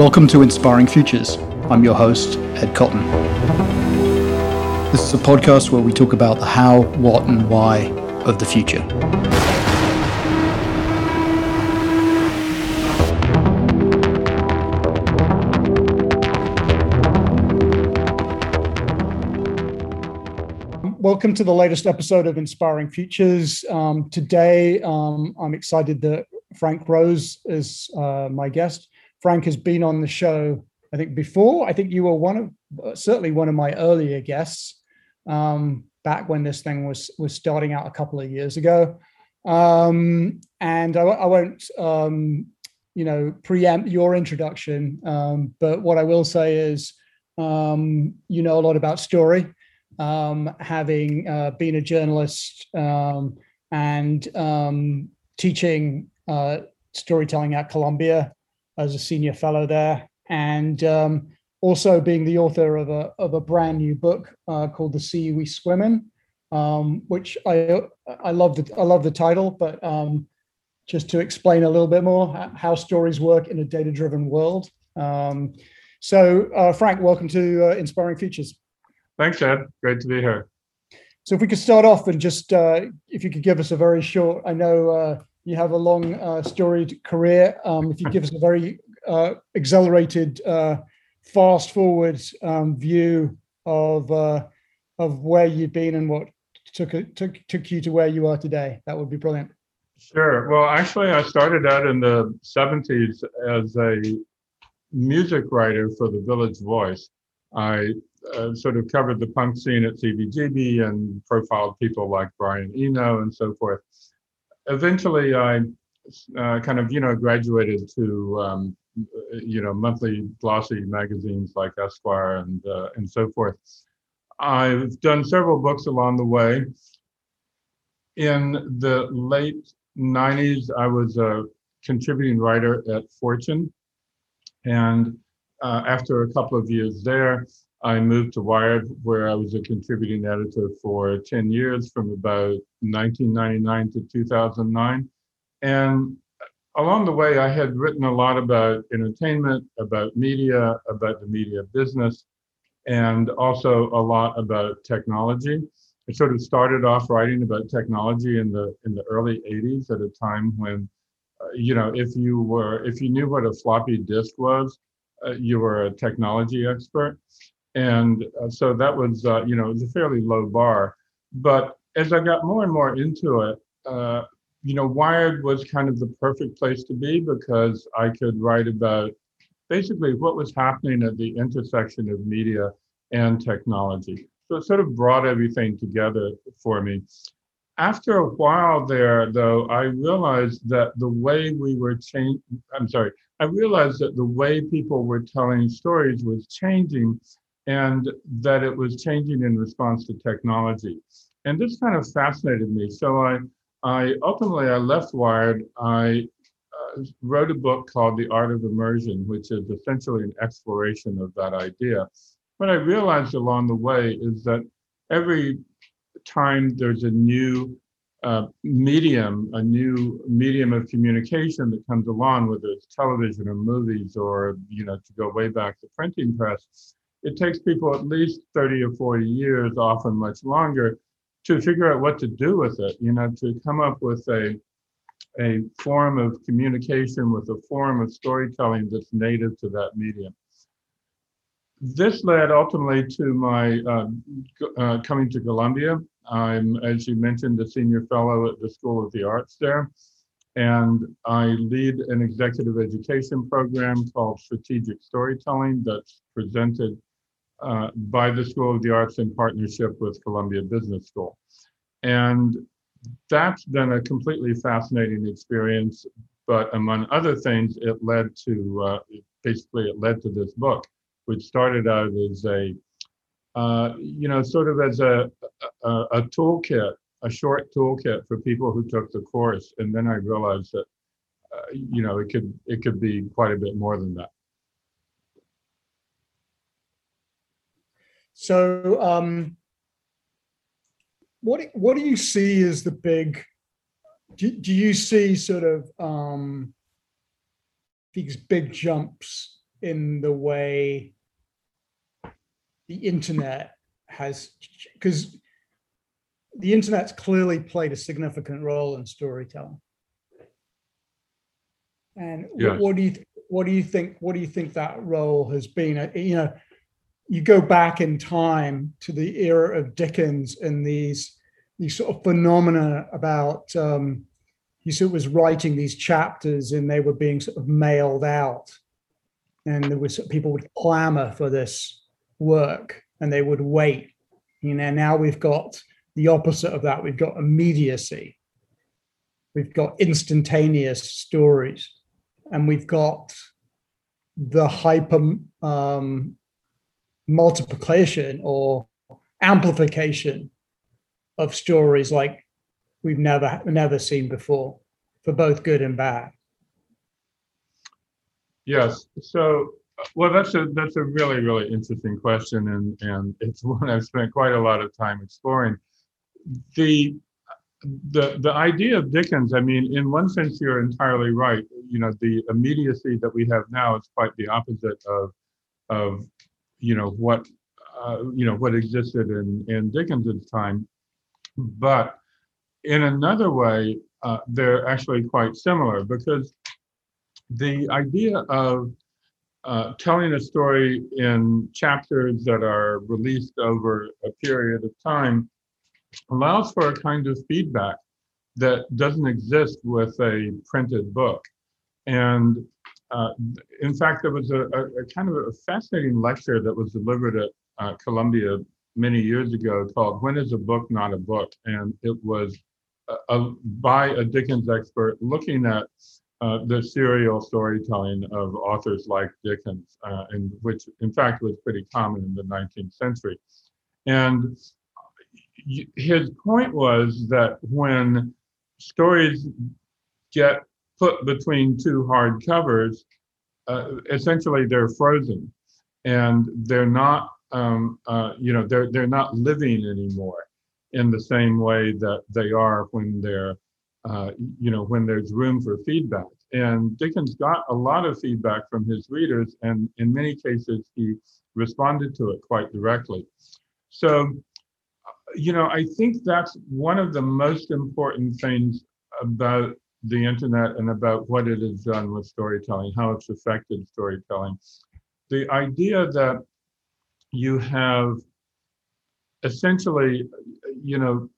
Welcome to Inspiring Futures. I'm your host, Ed Cotton. This is a podcast where we talk about the how, what, and why of the future. Welcome to the latest episode of Inspiring Futures. Um, today, um, I'm excited that Frank Rose is uh, my guest. Frank has been on the show, I think, before. I think you were one of, uh, certainly one of my earlier guests um, back when this thing was was starting out a couple of years ago. Um, and I, I won't, um, you know, preempt your introduction, um, but what I will say is, um, you know a lot about story, um, having uh, been a journalist and teaching uh, storytelling at Columbia as a senior fellow there, and um, also being the author of a of a brand new book uh, called "The Sea We Swim In," um, which I I love the I love the title, but um, just to explain a little bit more how stories work in a data driven world. Um, so, uh, Frank, welcome to uh, Inspiring Futures. Thanks, Ed. Great to be here. So, if we could start off and just uh, if you could give us a very short, I know uh, you have a long, uh, storied career. Um, if you give us a very uh, accelerated, uh, fast forward um, view of uh, of where you've been and what took took took you to where you are today, that would be brilliant. Sure. Well, actually, I started out in the '70s as a music writer for the Village Voice. I uh, sort of covered the punk scene at CBGB and profiled people like Brian Eno and so forth eventually I uh, kind of, you know, graduated to, um, you know, monthly glossy magazines like Esquire and, uh, and so forth. I've done several books along the way. In the late 90s, I was a contributing writer at Fortune. And uh, after a couple of years there, I moved to Wired, where I was a contributing editor for 10 years from about 1999 to 2009. And along the way, I had written a lot about entertainment, about media, about the media business, and also a lot about technology. I sort of started off writing about technology in the in the early 80s at a time when, uh, you know, if you were if you knew what a floppy disk was, uh, you were a technology expert and uh, so that was uh, you know it was a fairly low bar. But as i got more and more into it uh, you know wired was kind of the perfect place to be because i could write about basically what was happening at the intersection of media and technology. So it sort of brought everything together for me. After a while there though i realized that the way we were changing i'm sorry i realized that the way people were telling stories was changing and that it was changing in response to technology. And this kind of fascinated me. So I, I ultimately I left Wired. I uh, wrote a book called The Art of Immersion, which is essentially an exploration of that idea. What I realized along the way is that every time there's a new uh, medium, a new medium of communication that comes along, whether it's television or movies or, you know, to go way back to printing press, it takes people at least 30 or 40 years, often much longer, to figure out what to do with it, you know, to come up with a, a form of communication with a form of storytelling that's native to that medium. This led ultimately to my uh, uh, coming to Columbia. I'm, as you mentioned, a senior fellow at the School of the Arts there and I lead an executive education program called Strategic Storytelling that's presented uh, by the School of the Arts in partnership with Columbia Business School. And that's been a completely fascinating experience. But among other things, it led to uh, basically it led to this book, which started out as a uh, you know sort of as a, a, a toolkit, a short toolkit for people who took the course. And then I realized that uh, you know it could it could be quite a bit more than that. So, um, what what do you see as the big? Do, do you see sort of um, these big jumps in the way the internet has, because the internet's clearly played a significant role in storytelling. And what, Yes. what do you what do you think what do you think that role has been? Uh, You know, you go back in time to the era of Dickens and these these sort of phenomena about um, he sort of was writing these chapters and they were being sort of mailed out, and there was people would clamor for this work and they would wait. You know, now we've got the opposite of that. We've got immediacy. We've got instantaneous stories, and we've got the hyper um, multiplication or amplification of stories like we've never never seen before, for both good and bad. Yes. So, well, that's a that's a really really interesting question, and and it's one I've spent quite a lot of time exploring. The the the idea of Dickens, I mean, in one sense, you're entirely right. You know, the immediacy that we have now is quite the opposite of of you know what uh, you know what existed in in Dickens's time, but in another way, uh, they're actually quite similar because the idea of uh, telling a story in chapters that are released over a period of time allows for a kind of feedback that doesn't exist with a printed book. And uh, in fact, there was a, a, a, kind of a fascinating lecture that was delivered at uh, Columbia many years ago called When is a Book Not a Book? And it was a, by a Dickens expert looking at uh, the serial storytelling of authors like Dickens, uh, and which in fact was pretty common in the 19th century. And his point was that when stories get put between two hard covers, uh, essentially they're frozen, and they're not, um, uh, you know, they're they're not living anymore in the same way that they are when they're, uh, you know, when there's room for feedback. And Dickens got a lot of feedback from his readers, and in many cases, he responded to it quite directly. So, you know, I think that's one of the most important things about the internet and about what it has done with storytelling, how it's affected storytelling. The idea that you have essentially, you know,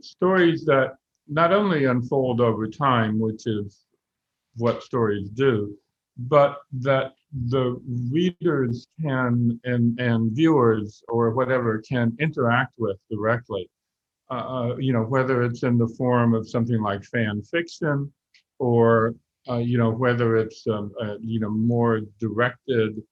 stories that not only unfold over time, which is what stories do, but that the readers can and and viewers or whatever can interact with directly. Uh, you know, whether it's in the form of something like fan fiction, or uh, you know, whether it's um, uh, you know more directed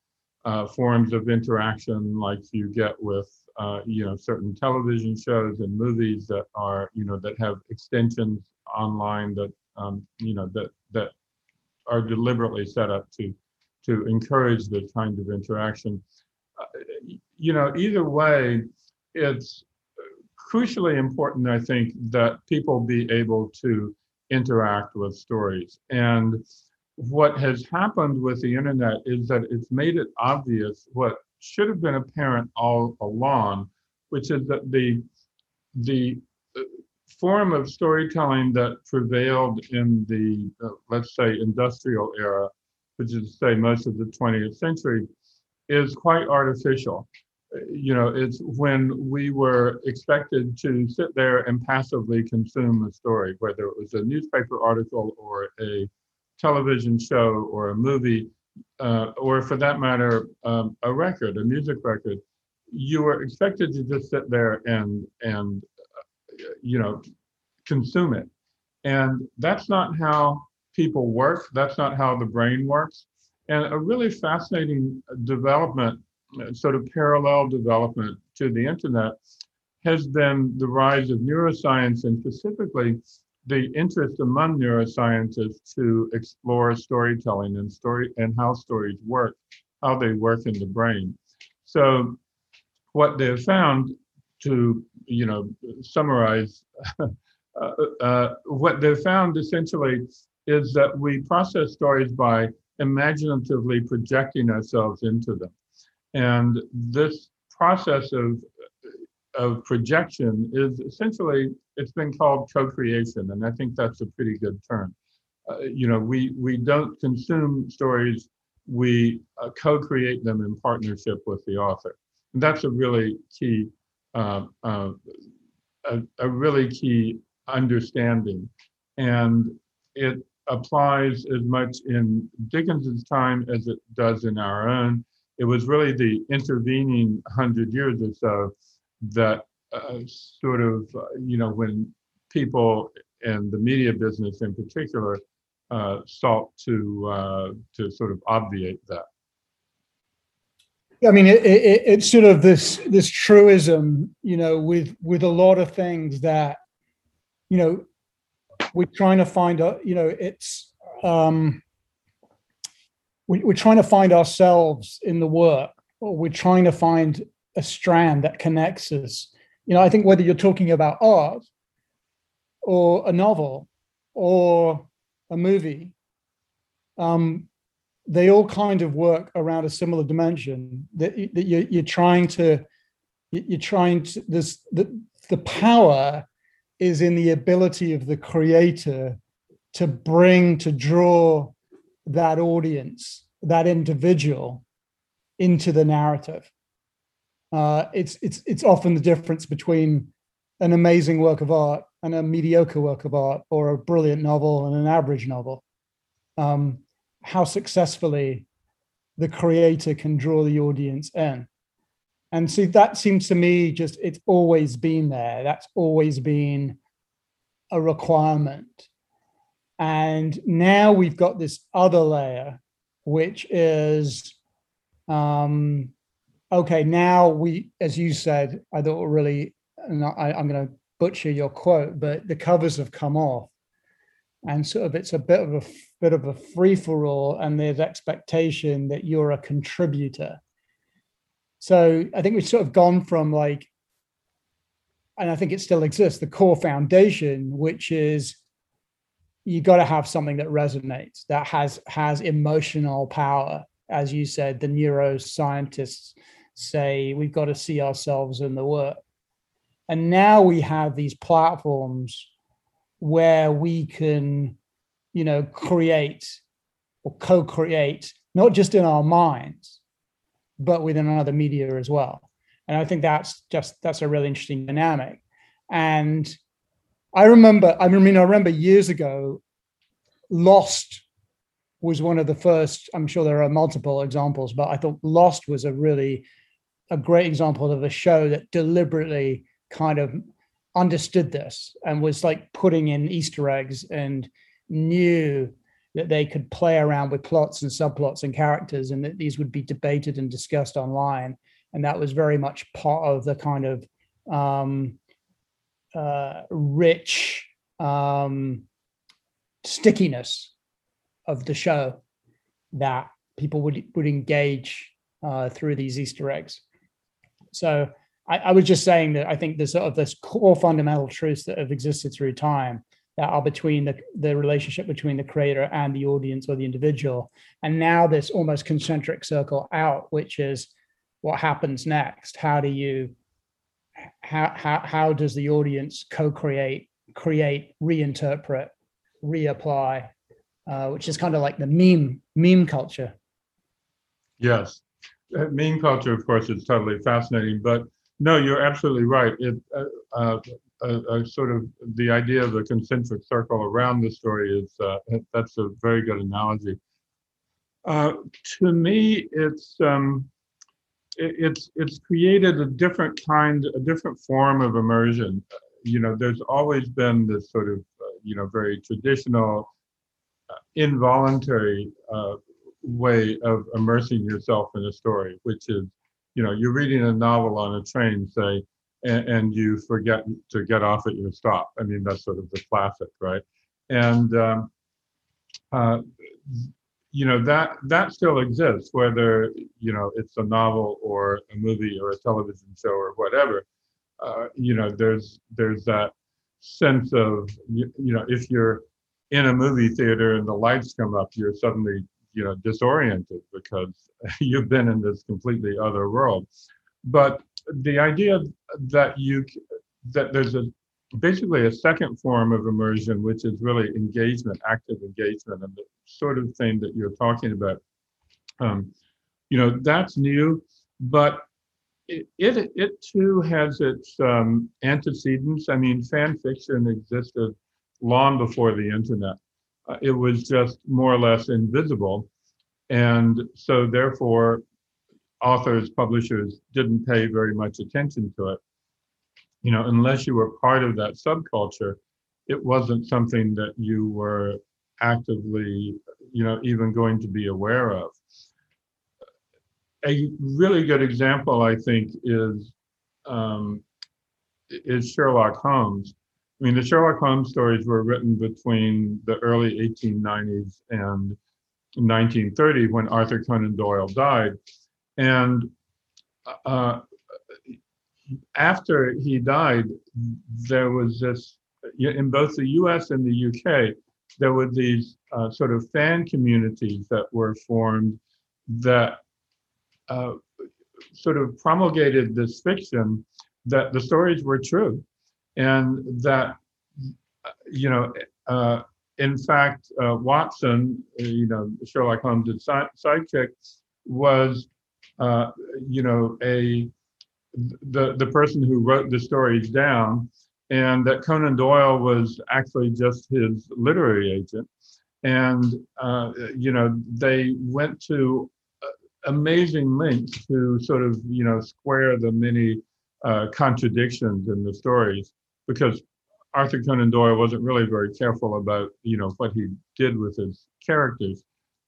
uh, forms of interaction like you get with uh, you know certain television shows and movies that are you know that have extensions online that um, you know that that are deliberately set up to to encourage the kind of interaction. Uh, you know, either way, it's crucially important, I think, that people be able to interact with stories. And what has happened with the internet is that it's made it obvious what should have been apparent all along, which is that the the form of storytelling that prevailed in the uh, let's say industrial era, which is to say most of the 20th century, is quite artificial. You know, it's when we were expected to sit there and passively consume a story, whether it was a newspaper article or a television show or a movie, uh, or for that matter, um, a record, a music record, you were expected to just sit there and and uh, you know consume it, and that's not how people work. That's not how the brain works. And a really fascinating development, sort of parallel development to the internet, has been the rise of neuroscience and specifically the interest among neuroscientists to explore storytelling and story and how stories work, how they work in the brain. So, what they've found, to you know summarize, uh, uh, what they've found essentially is that we process stories by imaginatively projecting ourselves into them. And this process of of projection is essentially it's been called co-creation, and I think that's a pretty good term. Uh, you know, we we don't consume stories; we uh, co-create them in partnership with the author. And that's a really key, uh, uh a, a really key understanding, and it applies as much in Dickens's time as it does in our own. It was really the intervening hundred years or so that uh, sort of, uh, you know, when people and the media business in particular uh, sought to uh, to sort of obviate that. I mean, it, it, it's sort of this this truism, you know, with with a lot of things that, you know, we're trying to find a, you know, it's um, we, we're trying to find ourselves in the work, or we're trying to find a strand that connects us. You know, I think whether you're talking about art or a novel or a movie, um, they all kind of work around a similar dimension that, that you're, you're trying to you're trying to this the, the power is in the ability of the creator to bring to draw that audience that individual into the narrative uh, it's it's it's often the difference between an amazing work of art and a mediocre work of art, or a brilliant novel and an average novel. Um, how successfully the creator can draw the audience in. And see, that seems to me just it's always been there. That's always been a requirement. And now we've got this other layer, which is um, okay, now we, as you said, I thought really, I, I'm going to butcher your quote, but the covers have come off, and sort of it's a bit of a bit of a free for all, and there's expectation that you're a contributor. So I think we've sort of gone from like, and I think it still exists, the core foundation, which is you got to have something that resonates, that has has emotional power. As you said, the neuroscientists say we've got to see ourselves in the work. And now we have these platforms where we can, you know, create or co-create, not just in our minds, but within another media as well. And I think that's just that's a really interesting dynamic. And I remember, I mean, I remember years ago, Lost was one of the first. I'm sure there are multiple examples, but I thought Lost was a really a great example of a show that deliberately kind of understood this and was like putting in Easter eggs and knew that they could play around with plots and subplots and characters and that these would be debated and discussed online. And that was very much part of the kind of um, uh, rich um, stickiness of the show that people would would engage uh, through these Easter eggs. So I, I was just saying that I think there's sort of this core fundamental truths that have existed through time that are between the, the relationship between the creator and the audience or the individual. And now this almost concentric circle out, which is what happens next. How do you how how how does the audience co-create, create, reinterpret, reapply, uh, which is kind of like the meme meme culture. Yes, uh, meme culture, of course, is totally fascinating. But no, you're absolutely right. It uh, uh, uh, uh, sort of the idea of the concentric circle around the story is uh, that's a very good analogy. to me, it's um, it, it's it's created a different kind, a different form of immersion. You know, there's always been this sort of you know very traditional, involuntary way of immersing yourself in a story, which is, you know, you're reading a novel on a train, say, and, and you forget to get off at your stop. I mean, that's sort of the classic, right? And um, uh, you know that that still exists, whether you know it's a novel or a movie or a television show or whatever. Uh, you know, there's there's that sense of you, you know if you're in a movie theater and the lights come up, you're suddenly you know disoriented because you've been in this completely other world. But the idea that you that there's a basically a second form of immersion, which is really engagement, active engagement, and the sort of thing that you're talking about. Um, you know, that's new, but it, it, it too has its um, antecedents. I mean, fan fiction existed long before the internet. Uh, it was just more or less invisible. And so, therefore, authors, publishers didn't pay very much attention to it you know, unless you were part of that subculture, it wasn't something that you were actively, you know, even going to be aware of. A really good example, I think, is um, is Sherlock Holmes. I mean, the Sherlock Holmes stories were written between the early 1890s and 1930 when Arthur Conan Doyle died. And uh, after he died, there was this in both the U.S. and the U.K. There were these uh, sort of fan communities that were formed that uh, sort of promulgated this fiction that the stories were true, and that you know, uh, in fact, uh, Watson, you know, Sherlock Holmes' sidekick, was uh, you know a the the person who wrote the stories down, and that Conan Doyle was actually just his literary agent, and uh, you know they went to uh, amazing lengths to sort of you know square the many uh, contradictions in the stories because Arthur Conan Doyle wasn't really very careful about you know what he did with his characters,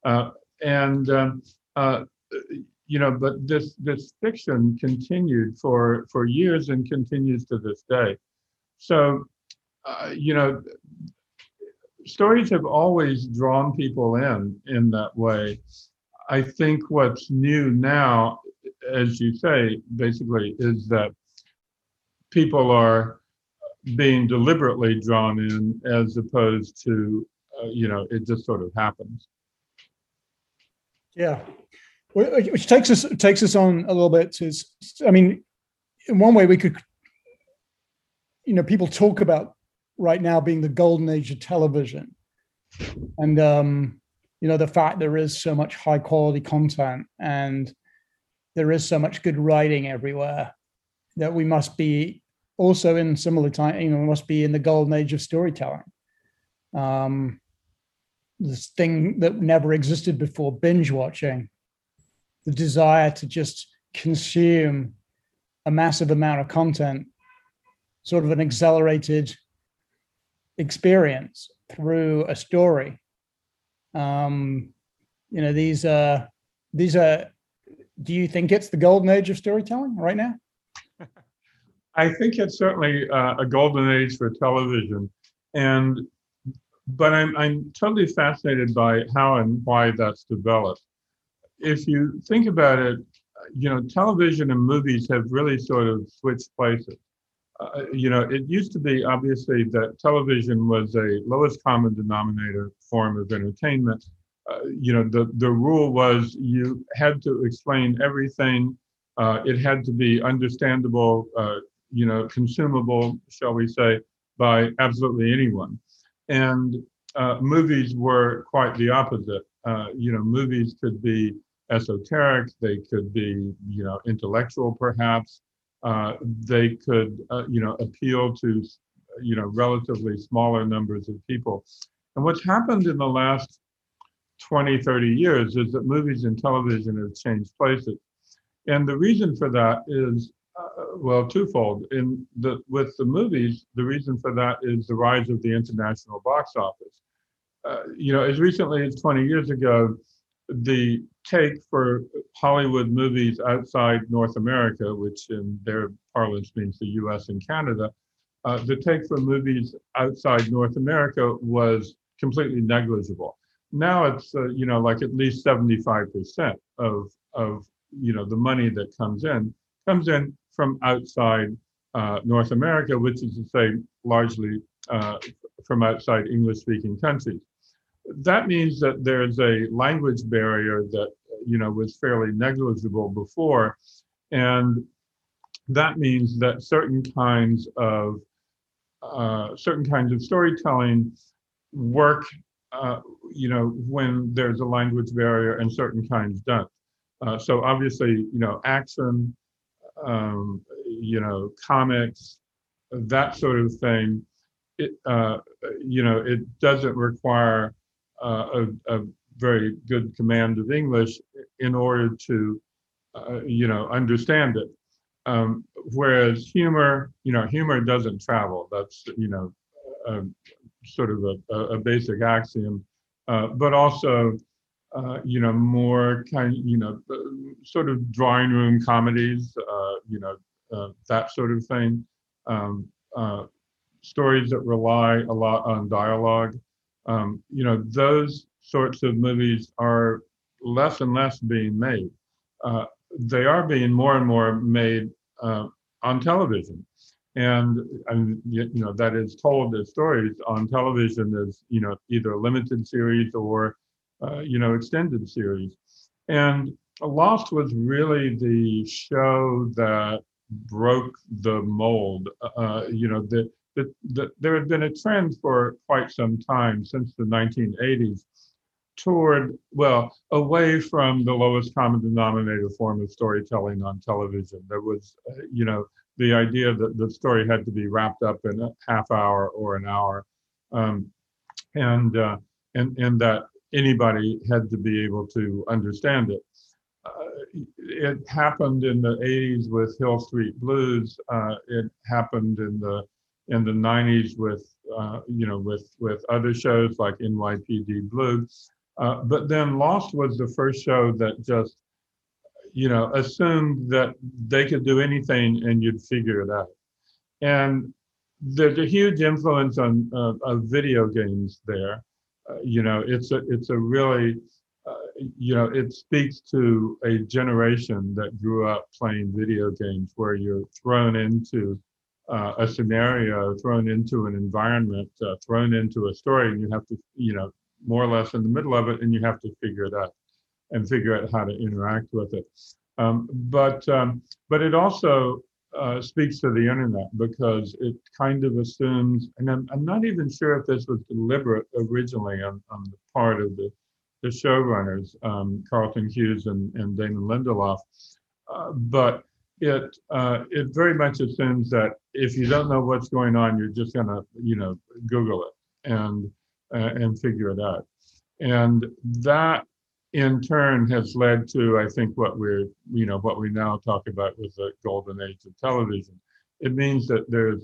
uh, and um, uh, you know, but this this fiction continued for for years and continues to this day. So, uh, you know, stories have always drawn people in in that way. I think what's new now, as you say, basically, is that people are being deliberately drawn in as opposed to, uh, you know, it just sort of happens. Yeah, which takes us takes us on a little bit to i mean in one way we could you know people talk about right now being the golden age of television. And um you know the fact there is so much high quality content and there is so much good writing everywhere that we must be also in similar time you know we must be in the golden age of storytelling. Um this thing that never existed before binge watching the desire to just consume a massive amount of content, sort of an accelerated experience through a story. Um, you know, these are these are. Do you think it's the golden age of storytelling right now? I think it's certainly uh, a golden age for television, and but I'm I'm totally fascinated by how and why that's developed if you think about it, you know, television and movies have really sort of switched places. Uh, you know, it used to be obviously that television was a lowest common denominator form of entertainment. Uh, you know, the, the rule was you had to explain everything. Uh, it had to be understandable, uh, you know, consumable, shall we say, by absolutely anyone. And uh, movies were quite the opposite. Uh, you know, movies could be esoteric, they could be, you know, intellectual perhaps. Uh, they could, uh, you know, appeal to, you know, relatively smaller numbers of people. And what's happened in the last 20, 30 years is that movies and television have changed places. And the reason for that is, uh, well, twofold. In the with the movies, the reason for that is the rise of the international box office. Uh, you know, as recently as 20 years ago, the take for Hollywood movies outside North America, which in their parlance means the US and Canada, uh, the take for movies outside North America was completely negligible. Now it's, uh, you know, like at least 75% of, of, you know, the money that comes in comes in from outside uh, North America, which is to say largely uh, from outside English speaking countries. That means that there's a language barrier that you know was fairly negligible before, and that means that certain kinds of uh, certain kinds of storytelling work, uh, you know, when there's a language barrier, and certain kinds don't. Uh, so obviously, you know, action, um, you know, comics, that sort of thing. It, uh, you know, it doesn't require a, a, very good command of English in order to, uh, you know, understand it. Um, whereas humor, you know, humor doesn't travel. That's, you know, a, sort of a, a basic axiom. Uh, but also, uh, you know, more kind, you know, sort of drawing room comedies, uh, you know, uh, that sort of thing. Um, uh, stories that rely a lot on dialogue. Um, you know, those sorts of movies are less and less being made. Uh, they are being more and more made uh, on television. And, and you know that is told as stories on television as you know either limited series or uh, you know extended series. And Lost was really the show that broke the mold. Uh, you know that the, the, there had been a trend for quite some time since the 1980s toward, well, away from the lowest common denominator form of storytelling on television. There was, uh, you know, the idea that the story had to be wrapped up in a half hour or an hour, um, and uh, and and that anybody had to be able to understand it. Uh, it happened in the 80s with Hill Street Blues. Uh, it happened in the in the 90s with uh, you know with with other shows like NYPD Blue. Uh, but then Lost was the first show that just, you know, assumed that they could do anything and you'd figure it out. And there's a huge influence on uh, of video games there. Uh, you know, it's a it's a really, uh, you know, it speaks to a generation that grew up playing video games where you're thrown into uh, a scenario, thrown into an environment, uh, thrown into a story, and you have to, you know, more or less in the middle of it, and you have to figure it out and figure out how to interact with it. Um, but um, but it also uh, speaks to the internet because it kind of assumes, and I'm, I'm not even sure if this was deliberate originally on, on the part of the the showrunners, um, Carlton Cuse and, and Damon Lindelof, uh, but it uh, it very much assumes that if you don't know what's going on, you're just gonna you know Google it and uh, and figure it out. And that in turn has led to, I think, what we're, you know, what we now talk about with the golden age of television. It means that there's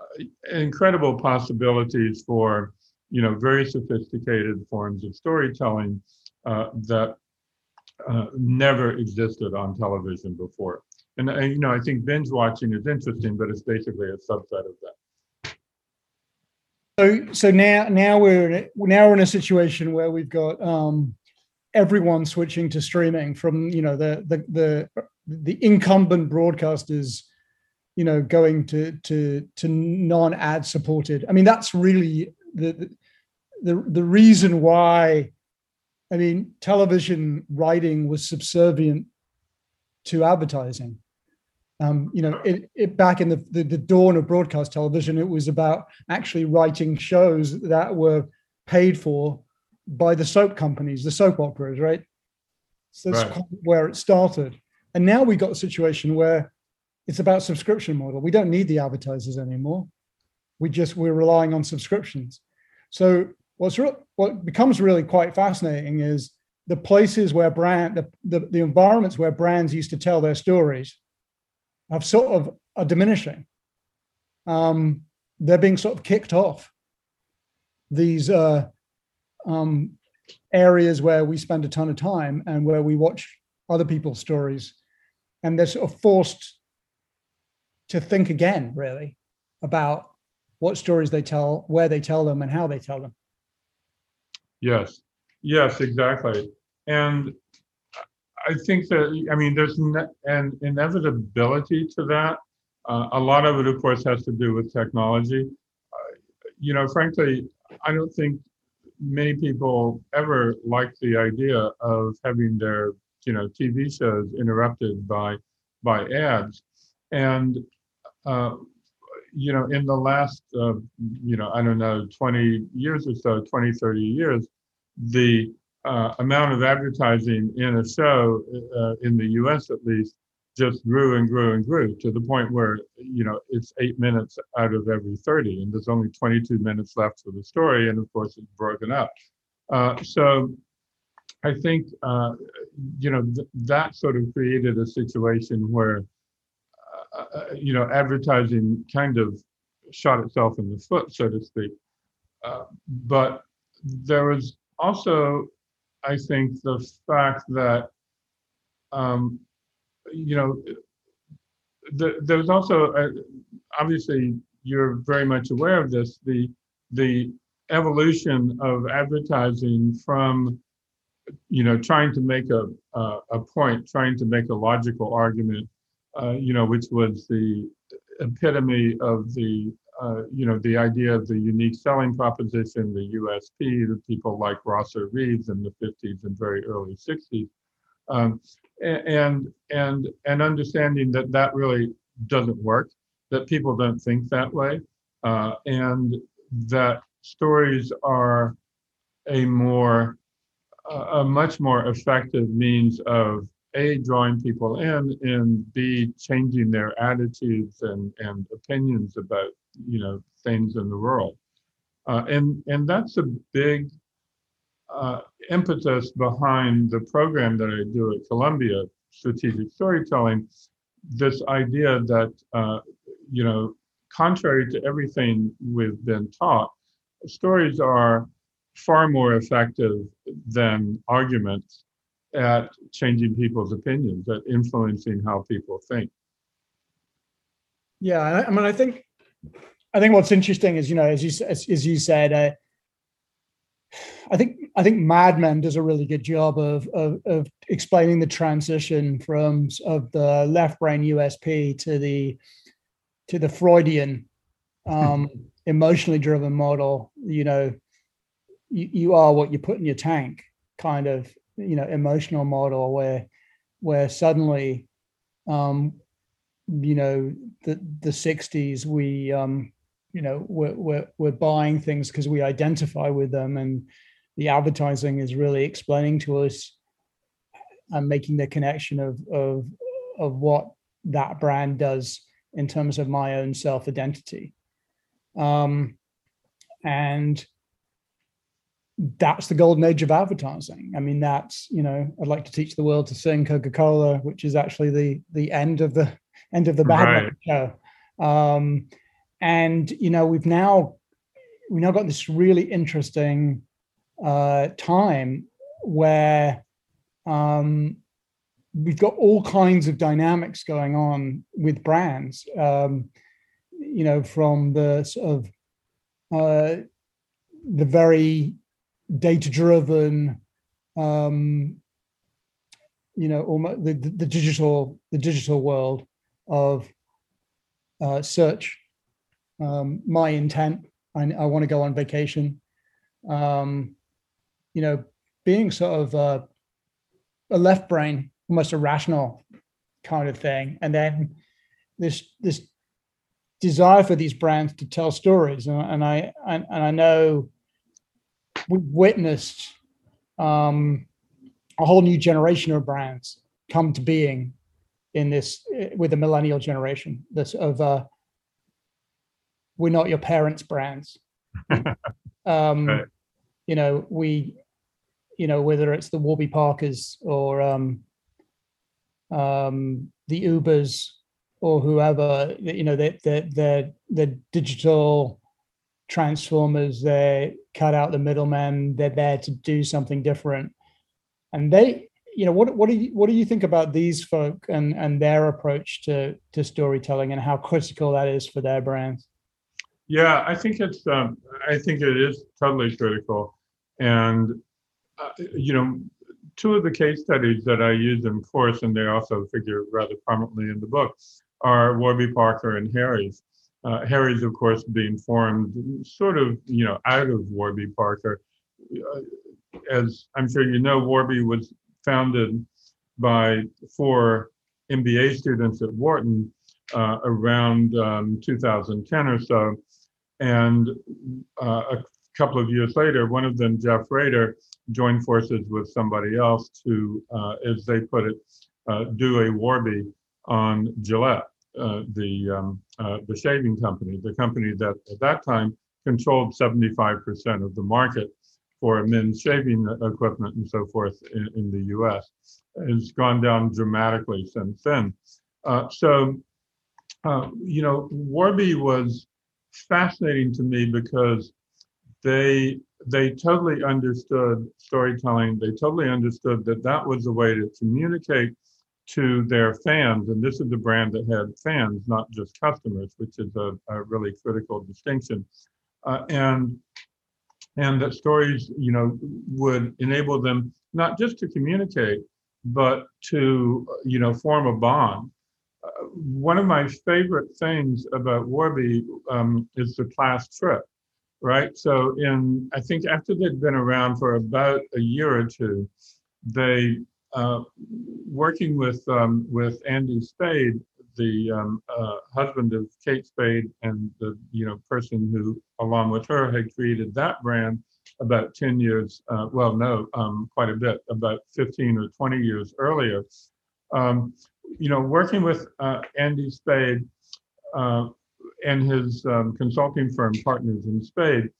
uh, incredible possibilities for, you know, very sophisticated forms of storytelling uh, that uh, never existed on television before. And, and, you know, I think binge watching is interesting, but it's basically a subset of that. So so now now we're in a, now we're in a situation where we've got um, everyone switching to streaming from you know the the the the incumbent broadcasters you know going to to to non ad supported i mean that's really the the the reason why i mean television writing was subservient to advertising um, you know, it, it back in the, the, the dawn of broadcast television, it was about actually writing shows that were paid for by the soap companies, the soap operas, right? So that's right. where it started. And now we got a situation where it's about subscription model. We don't need the advertisers anymore. We just we're relying on subscriptions. So what's what becomes really quite fascinating is the places where brand the, the, the environments where brands used to tell their stories have sort of are diminishing. Um, they're being sort of kicked off. These uh, um, areas where we spend a ton of time and where we watch other people's stories, and they're sort of forced to think again, really, about what stories they tell, where they tell them, and how they tell them. Yes, yes, exactly. And I think that I mean there's an inevitability to that. Uh, a lot of it, of course, has to do with technology. Uh, you know, frankly, I don't think many people ever liked the idea of having their you know TV shows interrupted by by ads, and uh, you know in the last uh, you know I don't know 20 years or so, 20 30 years, the uh, amount of advertising in a show uh, in the U.S. at least just grew and grew and grew to the point where you know it's eight minutes out of every 30 and there's only 22 minutes left for the story and of course it's broken up uh, so i think uh, you know th- that sort of created a situation where uh, uh you know advertising kind of shot itself in the foot so to speak but there was also i think the fact that um, you know, the, there's also uh, obviously you're very much aware of this the the evolution of advertising from you know trying to make a a, a point trying to make a logical argument uh, you know which was the epitome of the uh, you know the idea of the unique selling proposition the usp that people like rosser reeves in the 50s and very early 60s um, and and and understanding that that really doesn't work that people don't think that way uh, and that stories are a more a much more effective means of a drawing people in and b changing their attitudes and and opinions about you know things in the world uh, and and that's a big uh, impetus behind the program that I do at Columbia, strategic storytelling, this idea that, uh, you know, contrary to everything we've been taught, stories are far more effective than arguments at changing people's opinions, at influencing how people think. Yeah, I mean, I think, I think what's interesting is, you know, as you as, as you said, uh, I think I think Mad Men does a really good job of, of, of explaining the transition from of the left brain USP to the to the Freudian um, emotionally driven model. You know, you, you are what you put in your tank, kind of you know emotional model where where suddenly um, you know the the 60s we um, you know we're we're, we're buying things because we identify with them and the advertising is really explaining to us and making the connection of of of what that brand does in terms of my own self identity um, and that's the golden age of advertising. I mean that's you know i'd like to teach the world to sing coca-cola which is actually the the end of the end of the bad right. show um, and you know we've now we now got this really interesting uh, time where um, we've got all kinds of dynamics going on with brands. Um, you know, from the sort of uh, the very data-driven, um, you know, almost the, the digital the digital world of uh, search. Um, my intent, I, I want to go on vacation. Um, you know, being sort of uh, a left brain, almost a rational kind of thing, and then this this desire for these brands to tell stories, and, and I and, and, I know we've witnessed um, a whole new generation of brands come to being in this with the millennial generation. This of uh, we're not your parents' brands. um, right. You know, we you know, whether it's the Warby Parkers or um, um, the Ubers or whoever, you know, they're, they're, they're, they're digital transformers. They cut out the middleman. They're there to do something different. And they, you know, what, what do you, what do you think about these folk and, and their approach to, to storytelling and how critical that is for their brands? Yeah, I think it's, um, I think it is totally critical. And uh, you know, two of the case studies that I use in course, and they also figure rather prominently in the book, are Warby Parker and Harry's. Uh, Harry's, of course, being formed sort of, you know, out of Warby Parker, as I'm sure you know, Warby was founded by four MBA students at Wharton uh, around um, 2010 or so. And uh, a couple of years later, one of them, Jeff Raider, joined forces with somebody else to, uh, as they put it, uh, do a Warby on Gillette, uh, the um, uh, the shaving company, the company that at that time controlled 75% of the market for men's shaving equipment and so forth in, in the U.S. It's gone down dramatically since then. Uh, so, uh, you know, Warby was fascinating to me because they they totally understood storytelling. They totally understood that that was a way to communicate to their fans. And this is a brand that had fans, not just customers, which is a, a really critical distinction. Uh, and and that stories, you know, would enable them not just to communicate, but to, you know, form a bond. Uh, one of my favorite things about Warby um, is the class trip right? So in I think after they'd been around for about a year or two, they uh, working with um, with Andy Spade, the um, uh, husband of Kate Spade, and the you know person who, along with her, had created that brand about 10 years. Uh, well, no, um, quite a bit, about 15 or 20 years earlier. Um, you know, working with uh, Andy Spade, uh, and his um, consulting firm partners in Spade,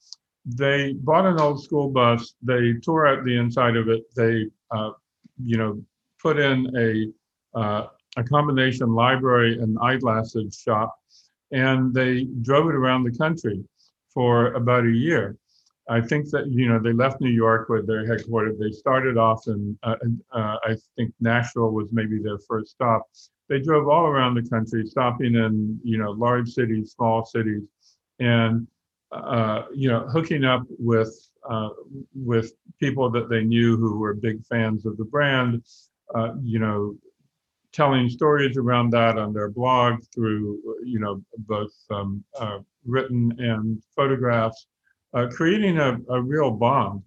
they bought an old school bus. They tore out the inside of it. They, uh, you know, put in a uh, a combination library and eyeglasses shop, and they drove it around the country for about a year. I think that you know they left New York where they're headquartered. They started off in uh, uh I think Nashville was maybe their first stop, they drove all around the country, stopping in you know large cities, small cities, and uh, you know hooking up with uh, with people that they knew who were big fans of the brand. Uh, you know, telling stories around that on their blog through you know both um, uh, written and photographs, uh, creating a, a real bond.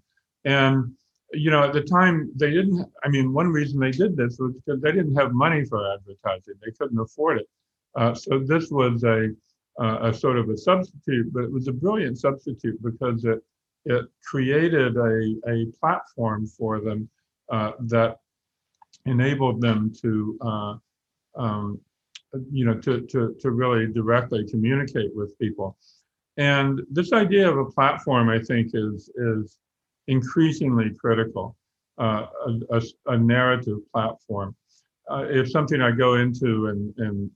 And you know, at the time they didn't. I mean, one reason they did this was because they didn't have money for advertising; they couldn't afford it. Uh, so this was a a sort of a substitute, but it was a brilliant substitute because it it created a a platform for them uh, that enabled them to. Uh, um, you know, to, to, to really directly communicate with people. And this idea of a platform, I think, is is increasingly critical, uh, a, a, a, narrative platform. Uh, it's something I go into in, in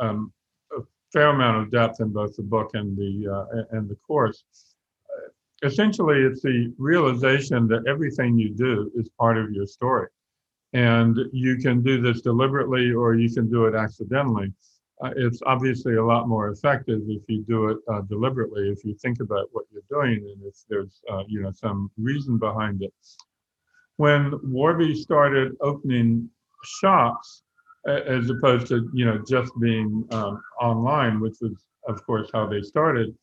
um, a fair amount of depth in both the book and the uh, and the course. essentially, it's the realization that everything you do is part of your story, and you can do this deliberately or you can do it accidentally uh, it's obviously a lot more effective if you do it uh, deliberately, if you think about what you're doing and if there's, uh, you know, some reason behind it. When Warby started opening shops, as opposed to, you know, just being um, online, which was, of course, how they started,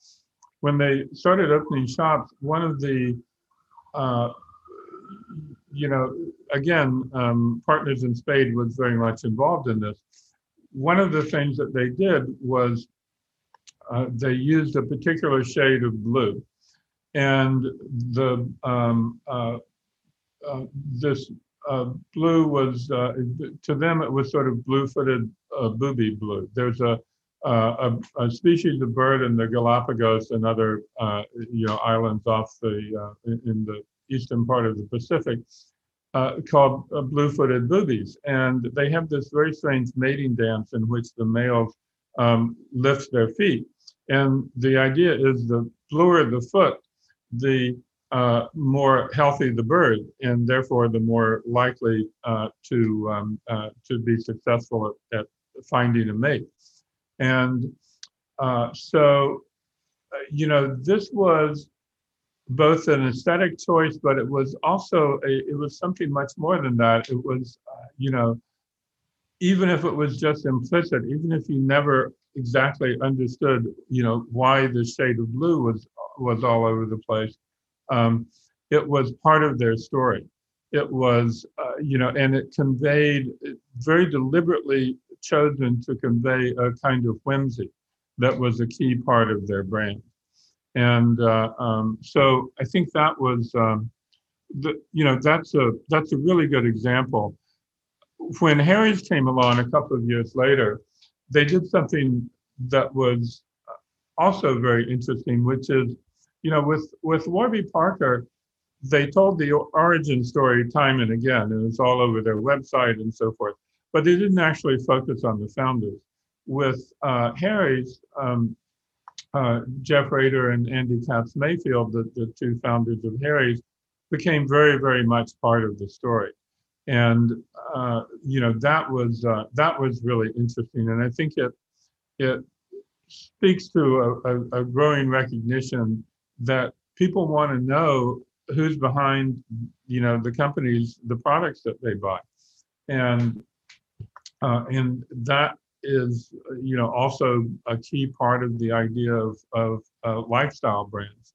when they started opening shops, one of the uh, you know, again, um, Partners in Spade was very much involved in this one of the things that they did was uh, they used a particular shade of blue. And the um, uh, uh, this uh, blue was, uh, to them, it was sort of blue-footed uh, booby blue. There's a, a, a, species of bird in the Galapagos and other you know, islands off the, in the eastern part of the Pacific uh, called uh, blue-footed boobies, and they have this very strange mating dance in which the males um, lift their feet. And the idea is the bluer the foot, the uh, more healthy the bird, and therefore the more likely uh, to um, uh, to be successful at, at, finding a mate. And uh, so, you know, this was both an aesthetic choice, but it was also a, it was something much more than that. It was, uh, you know, even if it was just implicit, even if you never exactly understood, you know, why the shade of blue was was all over the place, um, it was part of their story. It was, uh, you know, and it conveyed very deliberately chosen to convey a kind of whimsy that was a key part of their brand. And uh, um, so I think that was, um, the, you know, that's a that's a really good example. When Harry's came along a couple of years later, they did something that was also very interesting, which is, you know, with with Warby Parker, they told the origin story time and again, and it's all over their website and so forth. But they didn't actually focus on the founders. With uh, Harry's, um, uh, Jeff Raider and Andy Katz Mayfield, the, the two founders of Harry's, became very, very much part of the story. And uh, you know that was uh, that was really interesting, and I think it it speaks to a, a, a growing recognition that people want to know who's behind you know the companies the products that they buy and uh, and that is you know also a key part of the idea of of uh, lifestyle brands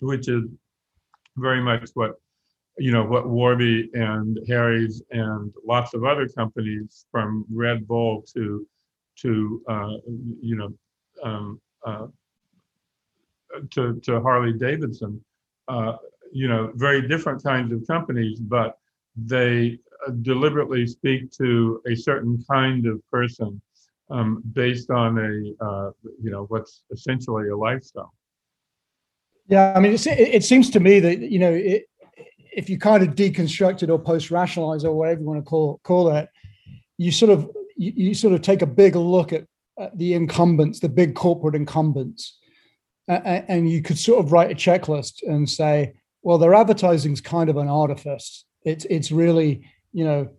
which is very much what you know what warby and harry's and lots of other companies from red bull to to uh, you know um, uh, to, to Harley Davidson, uh, you know, very different kinds of companies, but they uh, deliberately speak to a certain kind of person um, based on a, uh, you know, what's essentially a lifestyle. Yeah, I mean, it, it seems to me that, you know, it, if you kind of deconstruct it or post-rationalize or whatever you want to call call that, you sort of you, you sort of take a big look at uh, the incumbents, the big corporate incumbents, uh, and you could sort of write a checklist and say, well, their advertising is kind of an artifice. It's it's really you know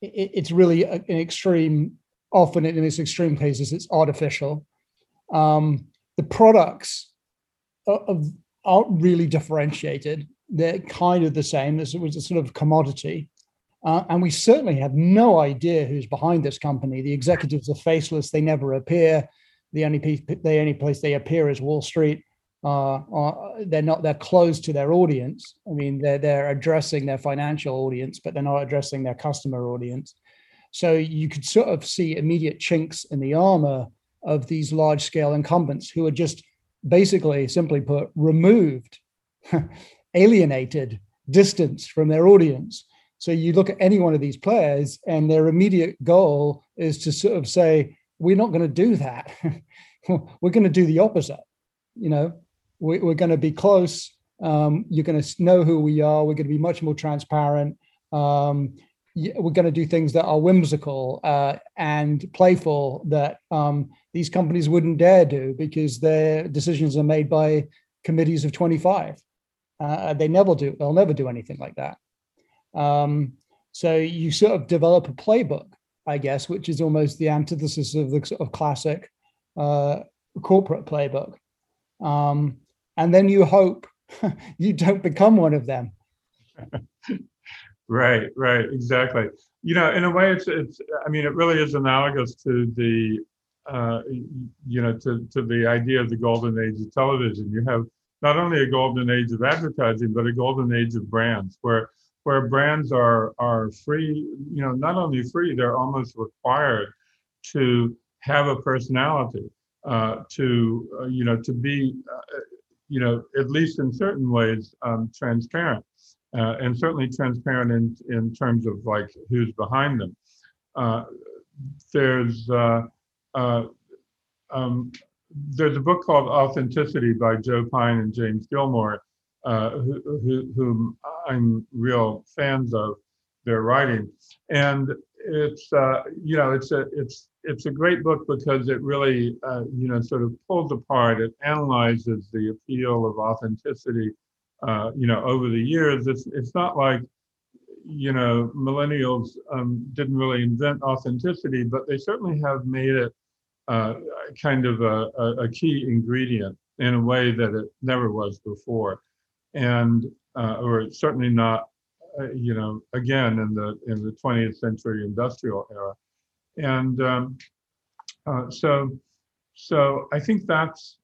it, it's really an extreme. Often in its extreme cases, it's artificial. Um, the products are, aren't really differentiated. They're kind of the same. This was a sort of commodity. Uh, and we certainly have no idea who's behind this company. The executives are faceless; they never appear. The only piece, the only place they appear is Wall Street. Uh, uh, they're not they're closed to their audience. I mean, they're they're addressing their financial audience, but they're not addressing their customer audience. So you could sort of see immediate chinks in the armor of these large scale incumbents who are just basically, simply put, removed, alienated, distanced from their audience so you look at any one of these players, and their immediate goal is to sort of say, "We're not going to do that. we're going to do the opposite." You know, we, are going to be close. Um, you're going to know who we are. We're going to be much more transparent. Um, we're going to do things that are whimsical uh, and playful that um, these companies wouldn't dare do because their decisions are made by committees of 25. Uh, they never do. They'll never do anything like that. Um, so you sort of develop a playbook, I guess, which is almost the antithesis of the sort of classic uh, corporate playbook. Um, and then you hope you don't become one of them. right, right, exactly. You know, in a way, it's it's. I mean, it really is analogous to the, uh, you know, to to the idea of the golden age of television. You have not only a golden age of advertising, but a golden age of brands, where where brands are are free, you know, not only free, they're almost required to have a personality, uh, to uh, you know, to be, uh, you know, at least in certain ways, um, transparent, uh, and certainly transparent in in terms of like who's behind them. Uh, there's uh, um, there's a book called Authenticity by Joe Pine and James Gilmore uh, who, who, whom I'm real fans of their writing, and it's uh, you know it's a it's it's a great book because it really uh, you know sort of pulls apart it analyzes the appeal of authenticity uh, you know over the years it's it's not like you know millennials um, didn't really invent authenticity but they certainly have made it uh, kind of a, a, key ingredient in a way that it never was before and uh, or certainly not, uh, you know, again in the in the 20th century industrial era, and um, uh, so so I think that's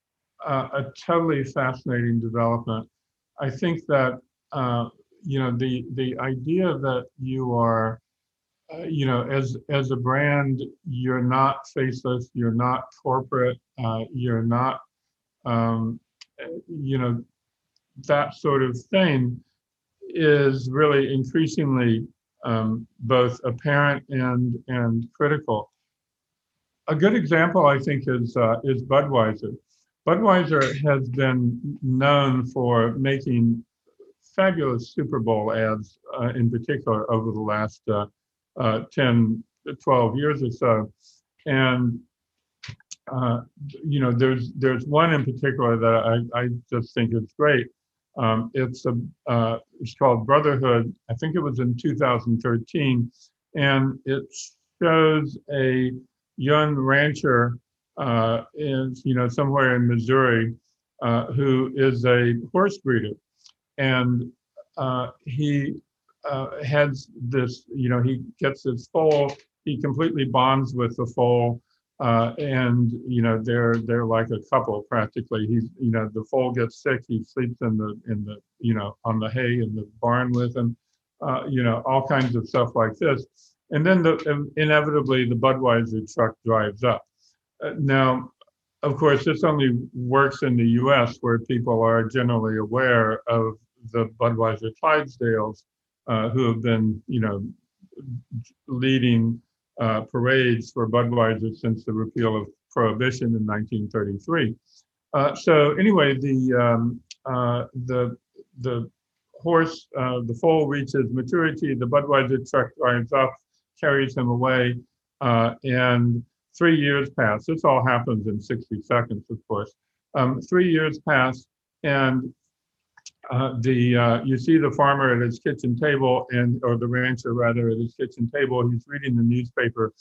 a totally fascinating development. I think that uh, you know, the the idea that you are, uh, you know, as as a brand, you're not faceless, you're not corporate, uh, you're not, um, you know, that sort of thing is really increasingly um, both apparent and and critical. A good example, I think, is uh, is Budweiser. Budweiser has been known for making fabulous Super Bowl ads, uh, in particular, over the last uh, uh, 10, 12 years or so. And uh, you know, there's there's one in particular that I, I just think is great. Um, it's a uh, it's called Brotherhood. I think it was in 2013, and it shows a young rancher uh, in you know somewhere in Missouri uh, who is a horse breeder, and uh, he uh, has this you know he gets his foal. He completely bonds with the foal uh, and you know they're they're like a couple practically. He's you know the foal gets sick, he sleeps in the in the you know on the hay in the barn with him, uh, you know all kinds of stuff like this, and then the inevitably the Budweiser truck drives up. Uh, now, of course, this only works in the U.S. where people are generally aware of the Budweiser Clydesdales, uh, who have been you know leading uh, parades for Budweiser since the repeal of prohibition in 1933. Uh, so anyway, the um, uh, the the horse, uh, the foal reaches maturity. The Budweiser truck drives up, carries him away, and three years pass. This all happens in 60 seconds, of course. Um, three years pass, and uh, the uh, you see the farmer at his kitchen table and or the rancher rather at his kitchen table he's reading the newspaper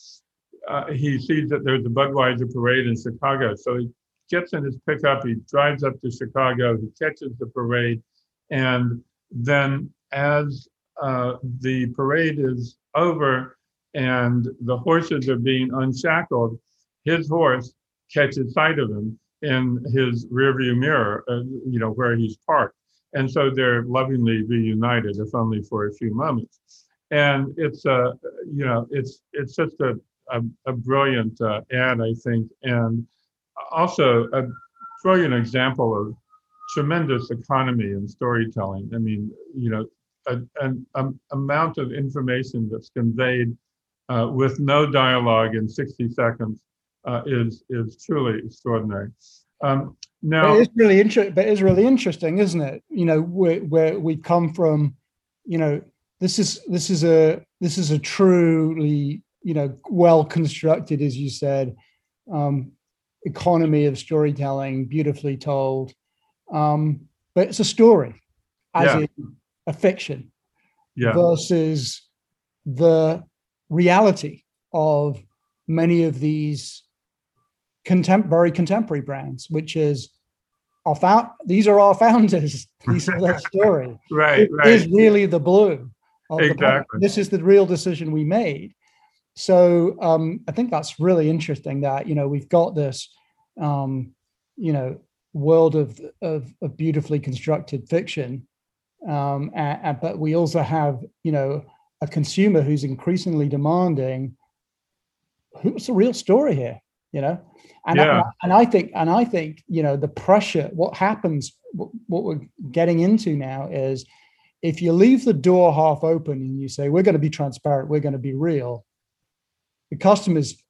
uh, he sees that there's a budweiser parade in chicago so he gets in his pickup he drives up to chicago he catches the parade and then as uh, the parade is over and the horses are being unshackled his horse catches sight of him in his rearview mirror uh, you know where he's parked and so they're lovingly reunited, if only for a few moments. And it's a, uh, you know, it's it's just a a, a brilliant uh, ad, I think, and also a brilliant example of tremendous economy and storytelling. I mean, you know, an amount of information that's conveyed uh, with no dialogue in 60 seconds uh, is is truly extraordinary. Um, now, but it's really interesting. But it's really interesting, isn't it? You know, where where we come from. You know, this is this is a this is a truly you know well constructed, as you said, um, economy of storytelling, beautifully told. Um, but it's a story, as yeah. in a fiction, yeah. versus the reality of many of these contemporary contemporary brands, which is our found these are our founders. These are their story. right, it right. is really the blue. exactly. The, this is the real decision we made. So um, I think that's really interesting that you know we've got this um, you know world of of, of beautifully constructed fiction, um, and, and, but we also have you know a consumer who's increasingly demanding who's the real story here you know and, yeah. I, and I think and I think you know the pressure what happens what, we're getting into now is if you leave the door half open and you say we're going to be transparent we're going to be real the customers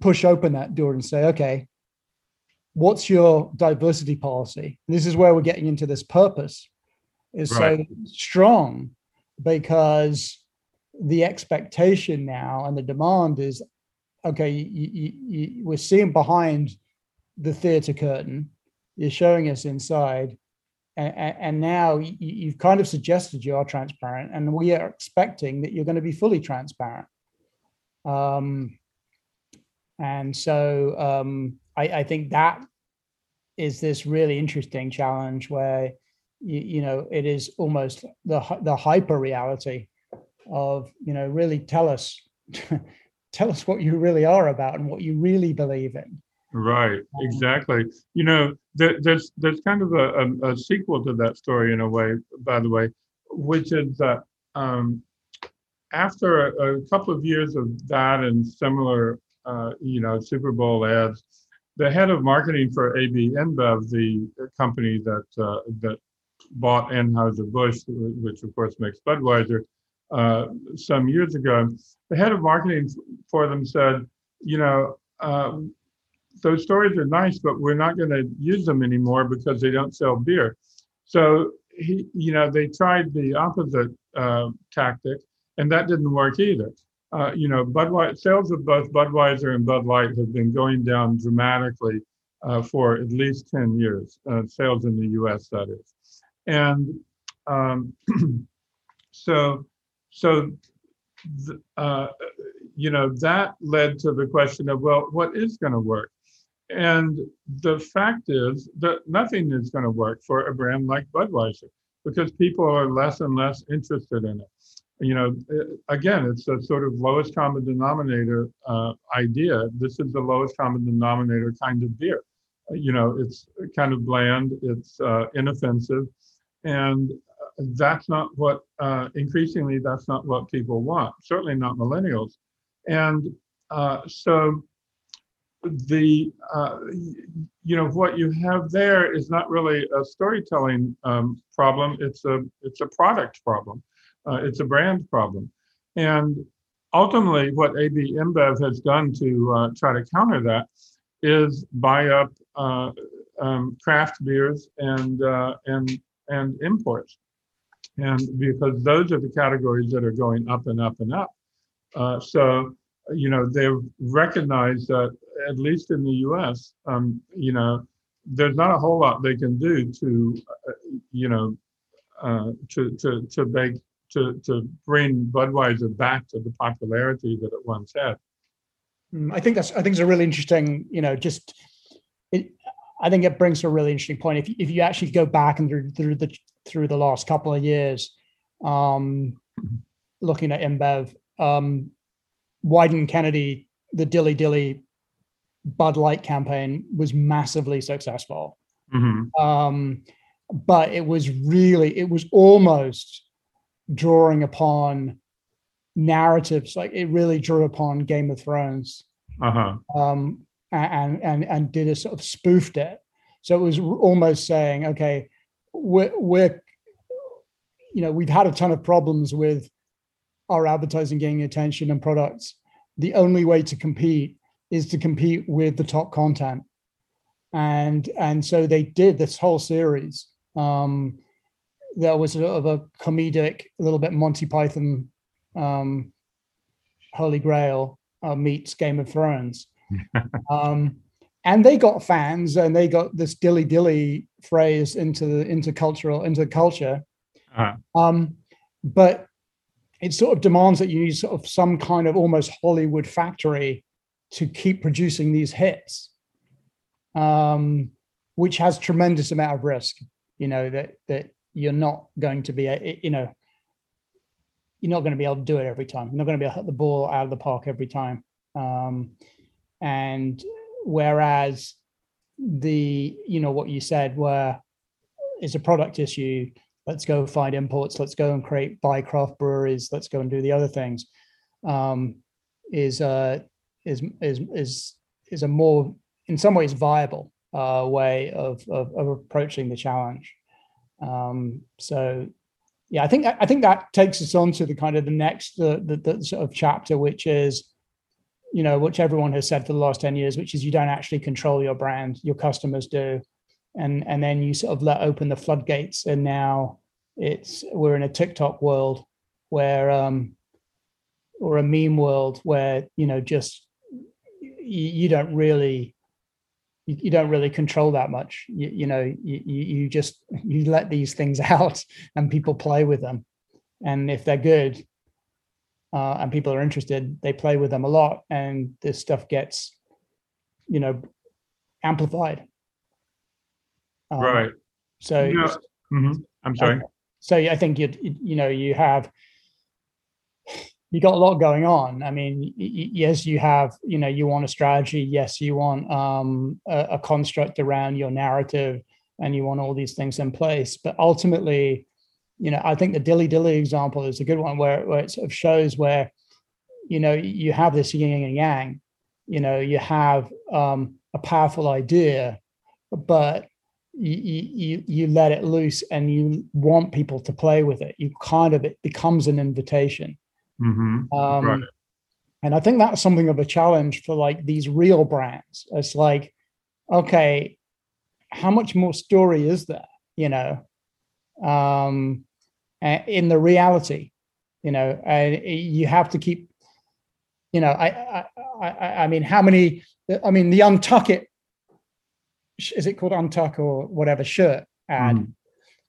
push open that door and say okay what's your diversity policy and this is where we're getting into this purpose is right. so strong because the expectation now and the demand is okay, you, you, you, we're seeing behind the theater curtain. You're showing us inside, and, and now you, have kind of suggested you are transparent, and we are expecting that you're going to be fully transparent. Um, and so um, I, I think that is this really interesting challenge where you, you know it is almost the the hyper reality of you know really tell us tell us what you really are about and what you really believe in. Right, um, exactly. You know, there, there's there's kind of a, a, a, sequel to that story in a way. By the way, which is that um, after a, a, couple of years of that and similar, uh, you know, Super Bowl ads, the head of marketing for AB InBev, the company that uh, that bought Anheuser Busch, which of course makes Budweiser, uh, some years ago, the head of marketing for them said, you know, um, those stories are nice, but we're not going to use them anymore because they don't sell beer. So he, you know, they tried the opposite uh, tactic, and that didn't work either. Uh, you know, Budweiser sales of both Budweiser and Bud Light have been going down dramatically uh, for at least ten years. Uh, sales in the U.S. that is, and um, so so uh, you know that led to the question of well, what is going to work? And the fact is that nothing is going to work for a brand like Budweiser because people are less and less interested in it. You know, again, it's a sort of lowest common denominator uh, idea. This is the lowest common denominator kind of beer. You know, it's kind of bland, it's uh, inoffensive, and that's not what, uh, increasingly, that's not what people want, certainly not millennials. And uh, so, the uh, you know what you have there is not really a storytelling um, problem it's a it's a product problem uh, it's a brand problem and ultimately what ab inbev has done to uh, try to counter that is buy up uh, um, craft beers and and and imports and because those are the categories that are going up and up and up uh, so you know they've recognized that at least in the U.S., um, you know, there's not a whole lot they can do to, uh, you know, uh, to to to make to to bring Budweiser back to the popularity that it once had. Mm, I think that's I think it's a really interesting, you know, just it. I think it brings a really interesting point. If if you actually go back and through, through the through the last couple of years, um, looking at InBev, um, Wieden+Kennedy, the Dilly Dilly Bud Light campaign was massively successful. Mm-hmm. Um, but it was really, it was almost drawing upon narratives. Like it really drew upon Game of Thrones. Uh-huh. Um, and, and, and did a sort of spoofed it. So it was almost saying, okay, we're, we're, you know, we've had a ton of problems with our advertising getting attention and products. The only way to compete is to compete with the top content and and so they did this whole series um there was sort of a comedic a little bit monty python um holy grail uh, meets game of thrones um and they got fans and they got this dilly dilly phrase into the intercultural into cultural into culture uh-huh. um but it sort of demands that you need sort of some kind of almost hollywood factory to keep producing these hits, um, which has tremendous amount of risk. You know that that you're not going to be, a, you know, you're not going to be able to do it every time. You're not going to be able to hit the ball out of the park every time. Um, and whereas the, you know, what you said, where it's a product issue, let's go find imports, let's go and create buy craft breweries, let's go and do the other things. Um, is uh, is is is is a more in some ways viable uh, way of, of, of approaching the challenge. Um, so yeah, I think I think that takes us on to the kind of the next the, the, the sort of chapter, which is you know which everyone has said for the last 10 years which is you don't actually control your brand your customers do. And and then you sort of let open the floodgates and now it's we're in a tiktok world where um or a meme world where you know just you, you don't really you, you, don't really control that much. You, you know you, you just you let these things out and people play with them. And if they're good uh, and people are interested they play with them a lot and this stuff gets you know amplified um, right so mm-hmm. i'm sorry so i think you you know you have you got a lot going on. I mean, yes, you have, you know, you want a strategy. Yes, you want um, a, a, construct around your narrative, and you want all these things in place. But ultimately, you know, I think the Dilly Dilly example is a good one where, where it sort of shows where, you know, you have this yin and yang, you know, you have um, a powerful idea, but you, you you let it loose and you want people to play with it. You kind of it becomes an invitation. Mm-hmm. Um, right. And I think that's something of a challenge for like these real brands. It's like, okay, how much more story is there? You know, um, in the reality, you know, and you have to keep, you know, I, I, I, I mean, how many? I mean, the untuck it is it called untuck or whatever shirt ad. Mm.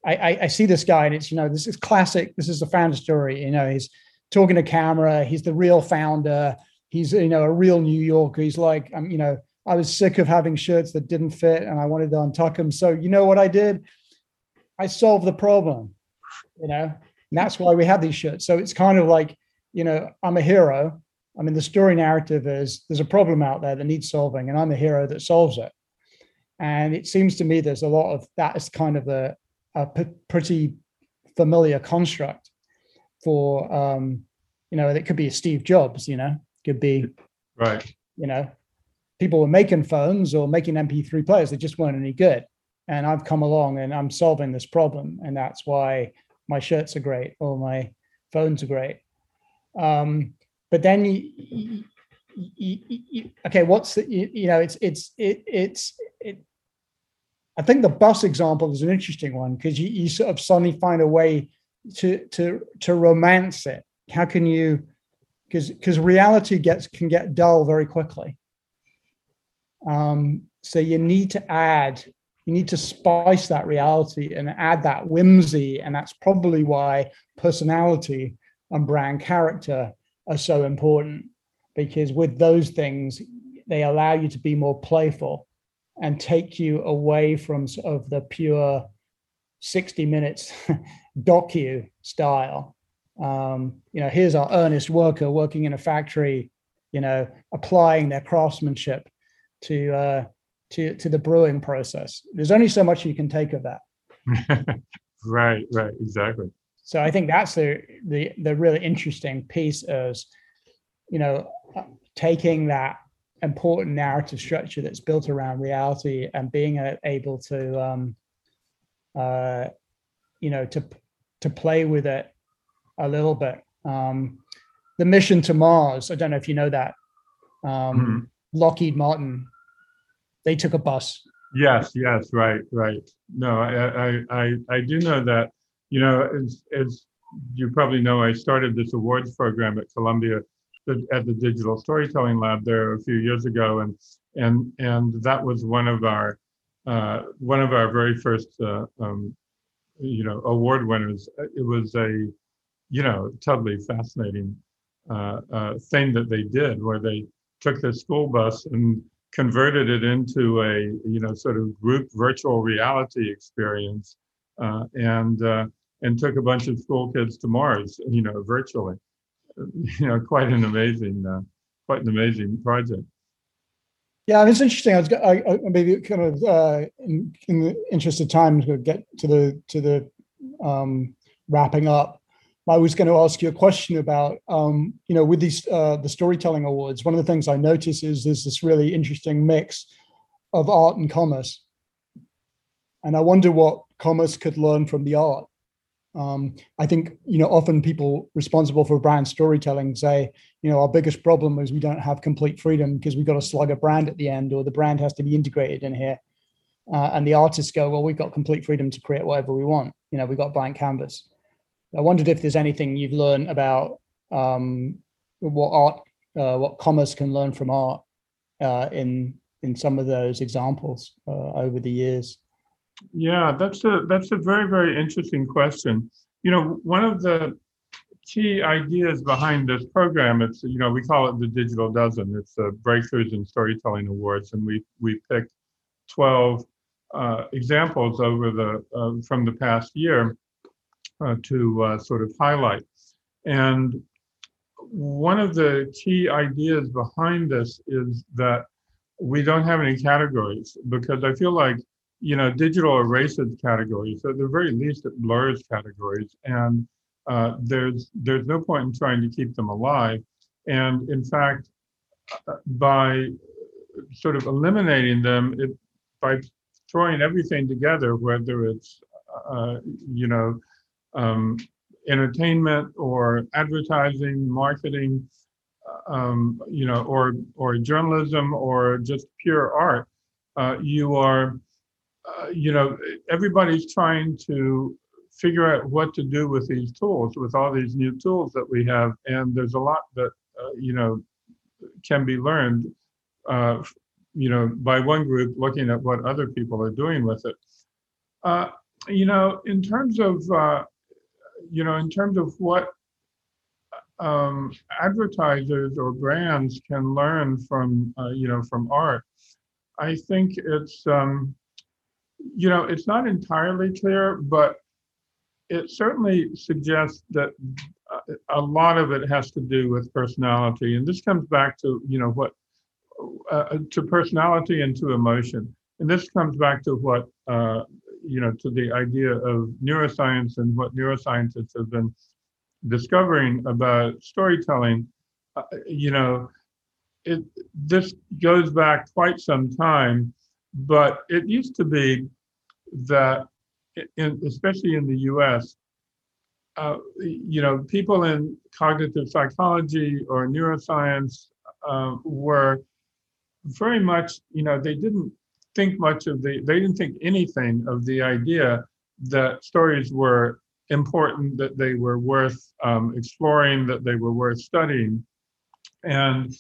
I, I, I see this guy and it's you know this is classic. This is the founder story. You know, he's talking to camera. He's the real founder. He's you know a real New Yorker. He's like I'm you know I was sick of having shirts that didn't fit and I wanted to untuck them. So you know what I did? I solved the problem you know, and that's why we have these shirts. So it's kind of like, you know, I'm a hero. I mean, the story narrative is there's a problem out there that needs solving, and I'm the hero that solves it. And it seems to me there's a lot of that is kind of a, a p- pretty familiar construct for, um, you know, it could be a Steve Jobs, you know, could be, right, you know, people were making phones or making MP3 players, they just weren't any good. And I've come along and I'm solving this problem, and that's why my shirts are great or my phones are great. Um, but then you, you, you, okay, what's the, you, know, it's, it's, it, it's, it, I think the bus example is an interesting one because you, you sort of suddenly find a way to, to, to romance it. How can you, because, because reality gets, can get dull very quickly. Um, so you need to add you need to spice that reality and add that whimsy. And that's probably why personality and brand character are so important because with those things, they allow you to be more playful and take you away from sort of the pure 60 minutes docu style. Um, you know, here's our earnest worker working in a factory, you know, applying their craftsmanship to uh, to to the brewing process. There's only so much you can take of that. right, right, exactly. So I think that's the the the really interesting piece is, you know, taking that important narrative structure that's built around reality and being able to, um, uh, you know, to to play with it a little bit. Um, the mission to Mars. I don't know if you know that. Um, mm-hmm. Lockheed Martin they took a bus. Yes, yes, right, right. No, I, I, I, I do know that. You know, as, as you probably know, I started this awards program at Columbia, at the Digital Storytelling Lab there a few years ago, and and and that was one of our uh, one of our very first uh, um, you know award winners. It was a you know totally fascinating uh, uh thing that they did, where they took the school bus and converted it into a you know sort of group virtual reality experience uh, and uh, and took a bunch of school kids to Mars you know virtually. You know quite an amazing uh, quite an amazing project. Yeah it's interesting. I was I, I maybe kind of uh, in, in, the interest of time to get to the to the um, wrapping up I was going to ask you a question about, um, you know, with these uh, the storytelling awards. One of the things I notice is there's this really interesting mix of art and commerce, and I wonder what commerce could learn from the art. Um, I think you know often people responsible for brand storytelling say, you know, our biggest problem is we don't have complete freedom because we've got to slug a brand at the end, or the brand has to be integrated in here. Uh, and the artists go, well, we've got complete freedom to create whatever we want. You know, we've got blank canvas. I wondered if there's anything you've learned about um, what art, uh, what commerce can learn from art uh, in in some of those examples uh, over the years. Yeah, that's a that's a very very interesting question. You know, one of the key ideas behind this program, it's you know we call it the Digital Dozen. It's the Breakthroughs in Storytelling Awards, and we we picked twelve uh, examples over the uh, from the past year uh, to uh, sort of highlight. And one of the key ideas behind this is that we don't have any categories because I feel like you know, digital erases categories. So at the very least, it blurs categories, and uh, there's there's no point in trying to keep them alive. And in fact, uh, by sort of eliminating them, it by throwing everything together, whether it's uh, you know um, entertainment or advertising, marketing, um, you know, or or journalism or just pure art, uh, you are, uh, you know, everybody's trying to figure out what to do with these tools, with all these new tools that we have, and there's a lot that uh, you know can be learned, uh, you know, by one group looking at what other people are doing with it. Uh, you know, in terms of uh, you know, in terms of what um, advertisers or brands can learn from, uh, you know, from art, I think it's, um, you know, it's not entirely clear, but it certainly suggests that uh, a lot of it has to do with personality, and this comes back to, you know, what uh, to personality and to emotion, and this comes back to what uh, you know, to the idea of neuroscience and what neuroscientists have been discovering about storytelling, uh, you know, it this goes back quite some time, but it used to be that, in, especially in the U.S., uh, you know, people in cognitive psychology or neuroscience uh, were very much, you know, they didn't think much of the, they didn't think anything of the idea that stories were important, that they were worth um, exploring, that they were worth studying. And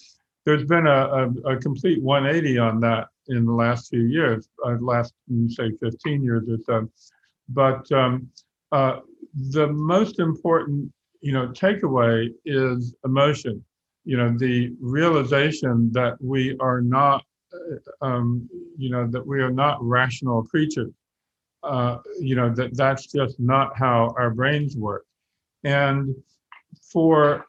there's been a, a, a complete 180 on that in the last few years, uh, last, mm, say, 15 years or so. But um, uh, the most important, you know, takeaway is emotion. You know, the realization that we are not um, you know, that we are not rational creatures. Uh, you know, that that's just not how our brains work. And for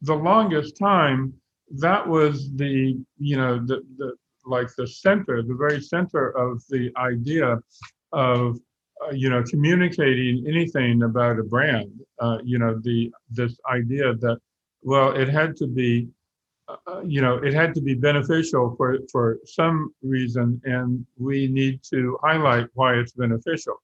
the longest time, that was the, you know, the, the like the center, the very center of the idea of, uh, you know, communicating anything about a brand. Uh, you know, the this idea that, well, it had to be you know, it had to be beneficial for, for some reason, and we need to highlight why it's beneficial.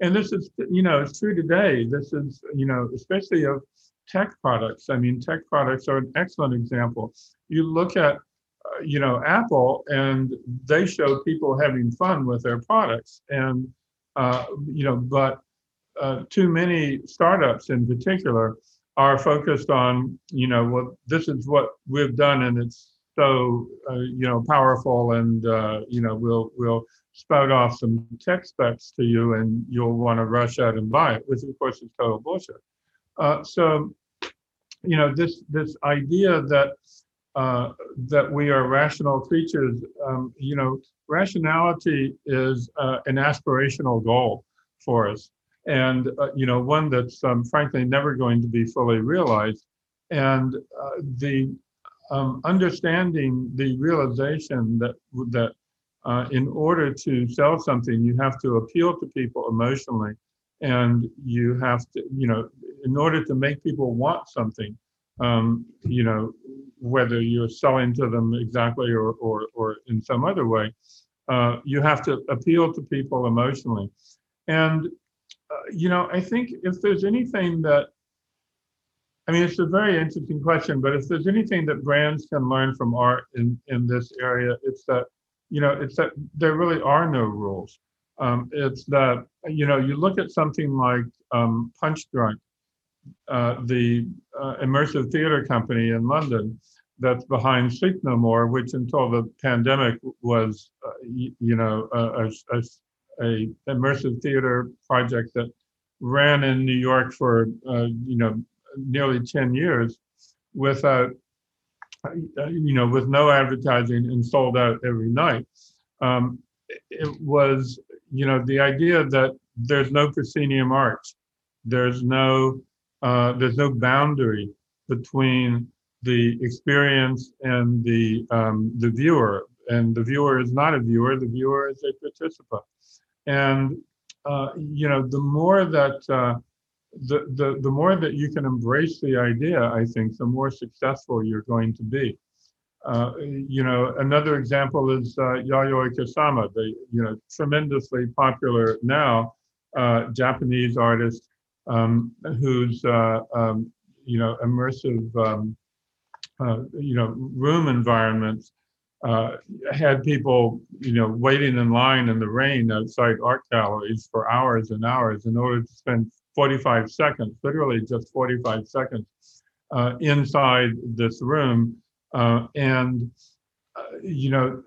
And this is, you know, it's true today. This is, you know, especially of tech products. I mean, tech products are an excellent example. You look at, uh, you know, Apple, and they show people having fun with their products, and uh, you know, but uh, too many startups in particular are focused on, you know, what this is what we've done, and it's so, uh, you know, powerful, and uh, you know, we'll we'll spout off some tech specs to you, and you'll want to rush out and buy it, which of course is total bullshit. Uh, so, you know, this this idea that uh, that we are rational creatures, um, you know, rationality is uh, an aspirational goal for us and uh, you know one that's um, frankly never going to be fully realized. And uh, the um, understanding the realization that that uh, in order to sell something you have to appeal to people emotionally. And you have to you know in order to make people want something um, you know whether you're selling to them exactly or or, or in some other way uh, you have to appeal to people emotionally. And you know, I think if there's anything that, I mean, it's a very interesting question, but if there's anything that brands can learn from art in, in this area, it's that, you know, it's that there really are no rules. Um, it's that, you know, you look at something like um, Punchdrunk, uh, the uh, immersive theater company in London that's behind Sleep No More, which until the pandemic was, uh, you, you, know, a, a, a immersive theater project that ran in New York for uh, you know nearly 10 years without you know with no advertising and sold out every night. Um, it was you know the idea that there's no proscenium arch there's no uh, there's no boundary between the experience and the um, the viewer. And the viewer is not a viewer the viewer is a participant And uh, you know, the more that uh, the, the the more that you can embrace the idea, I think, the more successful you're going to be. Uh, you know, another example is uh, Yayoi Kusama, the you know tremendously popular now uh, Japanese artist um, whose uh, um, you know immersive um, you know room environments uh, had people you know waiting in line in the rain outside art galleries for hours and hours in order to spend 45 seconds, literally just 45 seconds, uh, inside this room. Uh, and, uh, you know,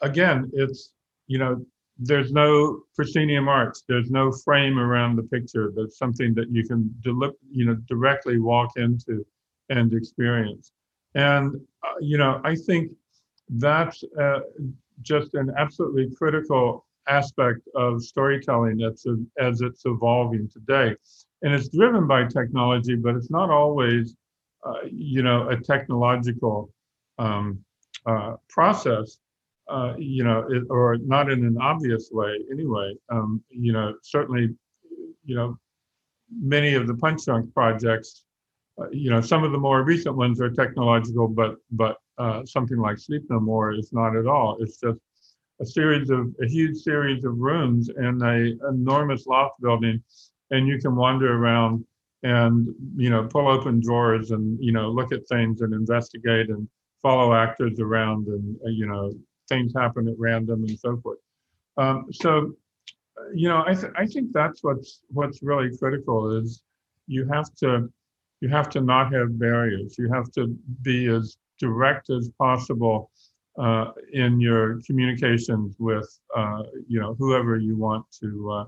again, it's, you know, there's no proscenium arch. There's no frame around the picture. There's something that you can, deli- you know, directly walk into and experience. And, uh, you know, I think that's uh, just an absolutely critical aspect of storytelling that's as it's evolving today. And it's driven by technology, but it's not always, uh, you know, a technological um, uh, process, uh, you know, it, or not in an obvious way anyway. Um, you know, certainly, you know, many of the Punchdrunk projects, you know, some of the more recent ones are technological, but but uh, something like Sleep No More is not at all. It's just a series of a huge series of rooms in a enormous loft building, and you can wander around and you know pull open drawers and you know look at things and investigate and follow actors around and uh, you know things happen at random and so forth. Um, so you know I th- I think that's what's what's really critical is you have to you have to not have barriers. You have to be as direct as possible uh, in your communications with uh, you know whoever you want to uh,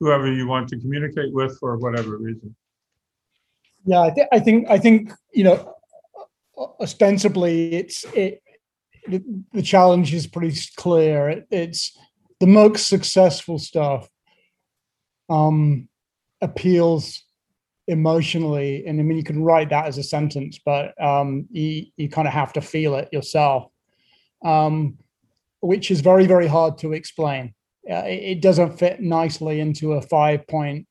whoever you want to communicate with for whatever reason. Yeah, I, th- I think I think you know ostensibly it's it, the challenge is pretty clear. It, it's the most successful stuff um, appeals emotionally and i mean you can write that as a sentence but um, you, you kind of have to feel it yourself um, which is very, very hard to explain. Uh, it, it, doesn't fit nicely into a five point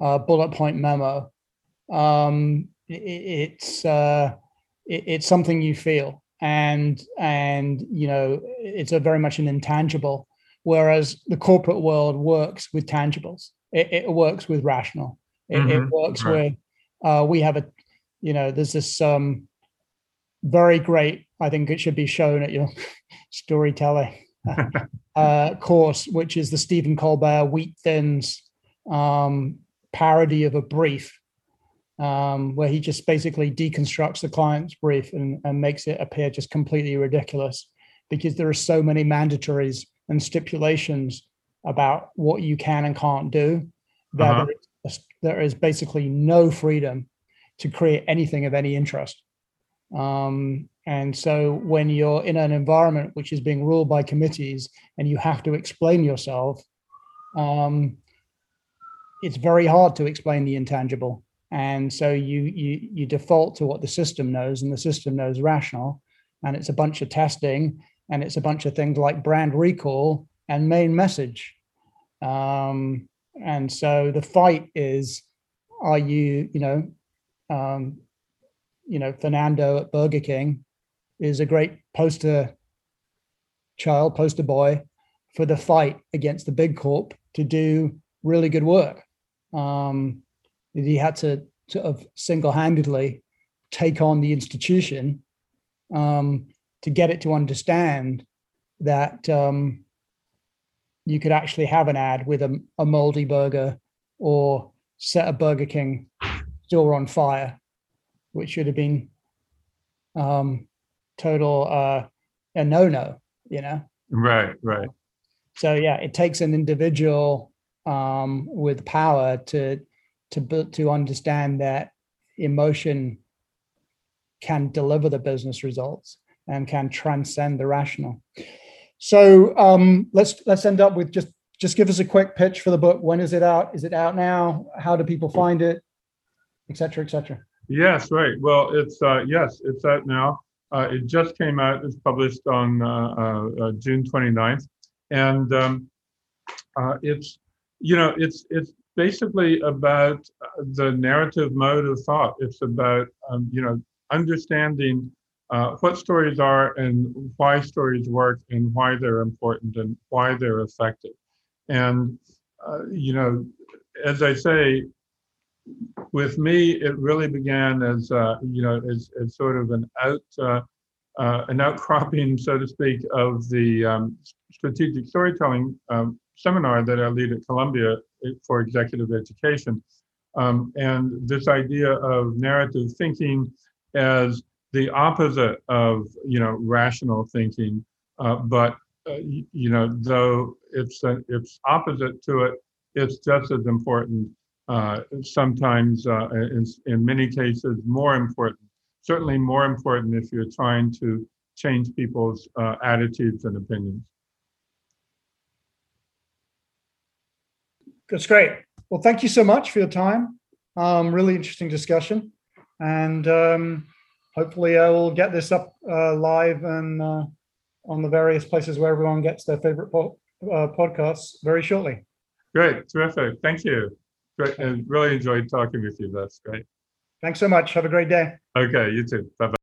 uh, bullet point memo. Um, it, it's uh, it, it's something you feel, and and you know it's a very much an intangible. Whereas the corporate world works with tangibles. It, works with rational. It, mm-hmm. works right. with. Uh, we have a, you know, there's this um, very great. I think it should be shown at your storytelling uh, course, which is the Stephen Colbert Wheat Thins um, parody of a brief, um, where he just basically deconstructs the client's brief and, and makes it appear just completely ridiculous because there are so many mandatories and stipulations about what you can and can't do that uh-huh. is, there is basically no freedom to create anything of any interest. Um, and so when you're in an environment which is being ruled by committees and you have to explain yourself, um, it's very hard to explain the intangible. And so you, you you default to what the system knows, and the system knows rational, and it's a bunch of testing, and it's a bunch of things like brand recall and main message. Um, and so the fight is, are you you know um, you know, Fernando at Burger King is a great poster child, poster boy for the fight against the big corp to do really good work. Um, he had to sort of single-handedly take on the institution um, to get it to understand that um, you could actually have an ad with a, a moldy burger or set a Burger King store on fire which should have been um, total uh, a no no, you know. Right, right. So yeah, it takes an individual um, with power to to to understand that emotion can deliver the business results and can transcend the rational. So um, let's let's end up with just just give us a quick pitch for the book. When is it out? Is it out now? How do people find it? Et cetera, et cetera. Yes, right. Well, it's uh, yes, it's out now. Uh, it just came out. It's published on uh, uh, uh June 29th, and um, Uh, it's you know it's it's basically about the narrative mode of thought. It's about um, you know understanding uh, what stories are and why stories work and why they're important and why they're effective. And uh, you know, as I say, with me, it really began as uh, you know as, as sort of an out uh, uh, an outcropping, so to speak, of the um, strategic storytelling um, seminar that I lead at Columbia for executive education. Um, and this idea of narrative thinking as the opposite of you know rational thinking, uh, but uh, you, know though it's a, it's opposite to it, it's just as important. Uh, sometimes, uh, in, in many cases, more important. Certainly, more important if you're trying to change people's uh, attitudes and opinions. That's great. Well, thank you so much for your time. Um, really interesting discussion. And um, hopefully I will get this up uh, live and uh, on the various places where everyone gets their favorite po- uh, podcasts very shortly. Great. Terrific. Thank you. Great. And really enjoyed talking with you. That's great. Thanks so much. Have a great day. Okay. You too. Bye bye.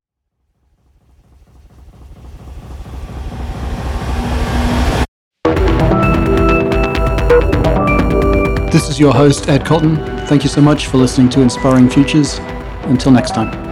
This is your host, Ed Cotton. Thank you so much for listening to Inspiring Futures. Until next time.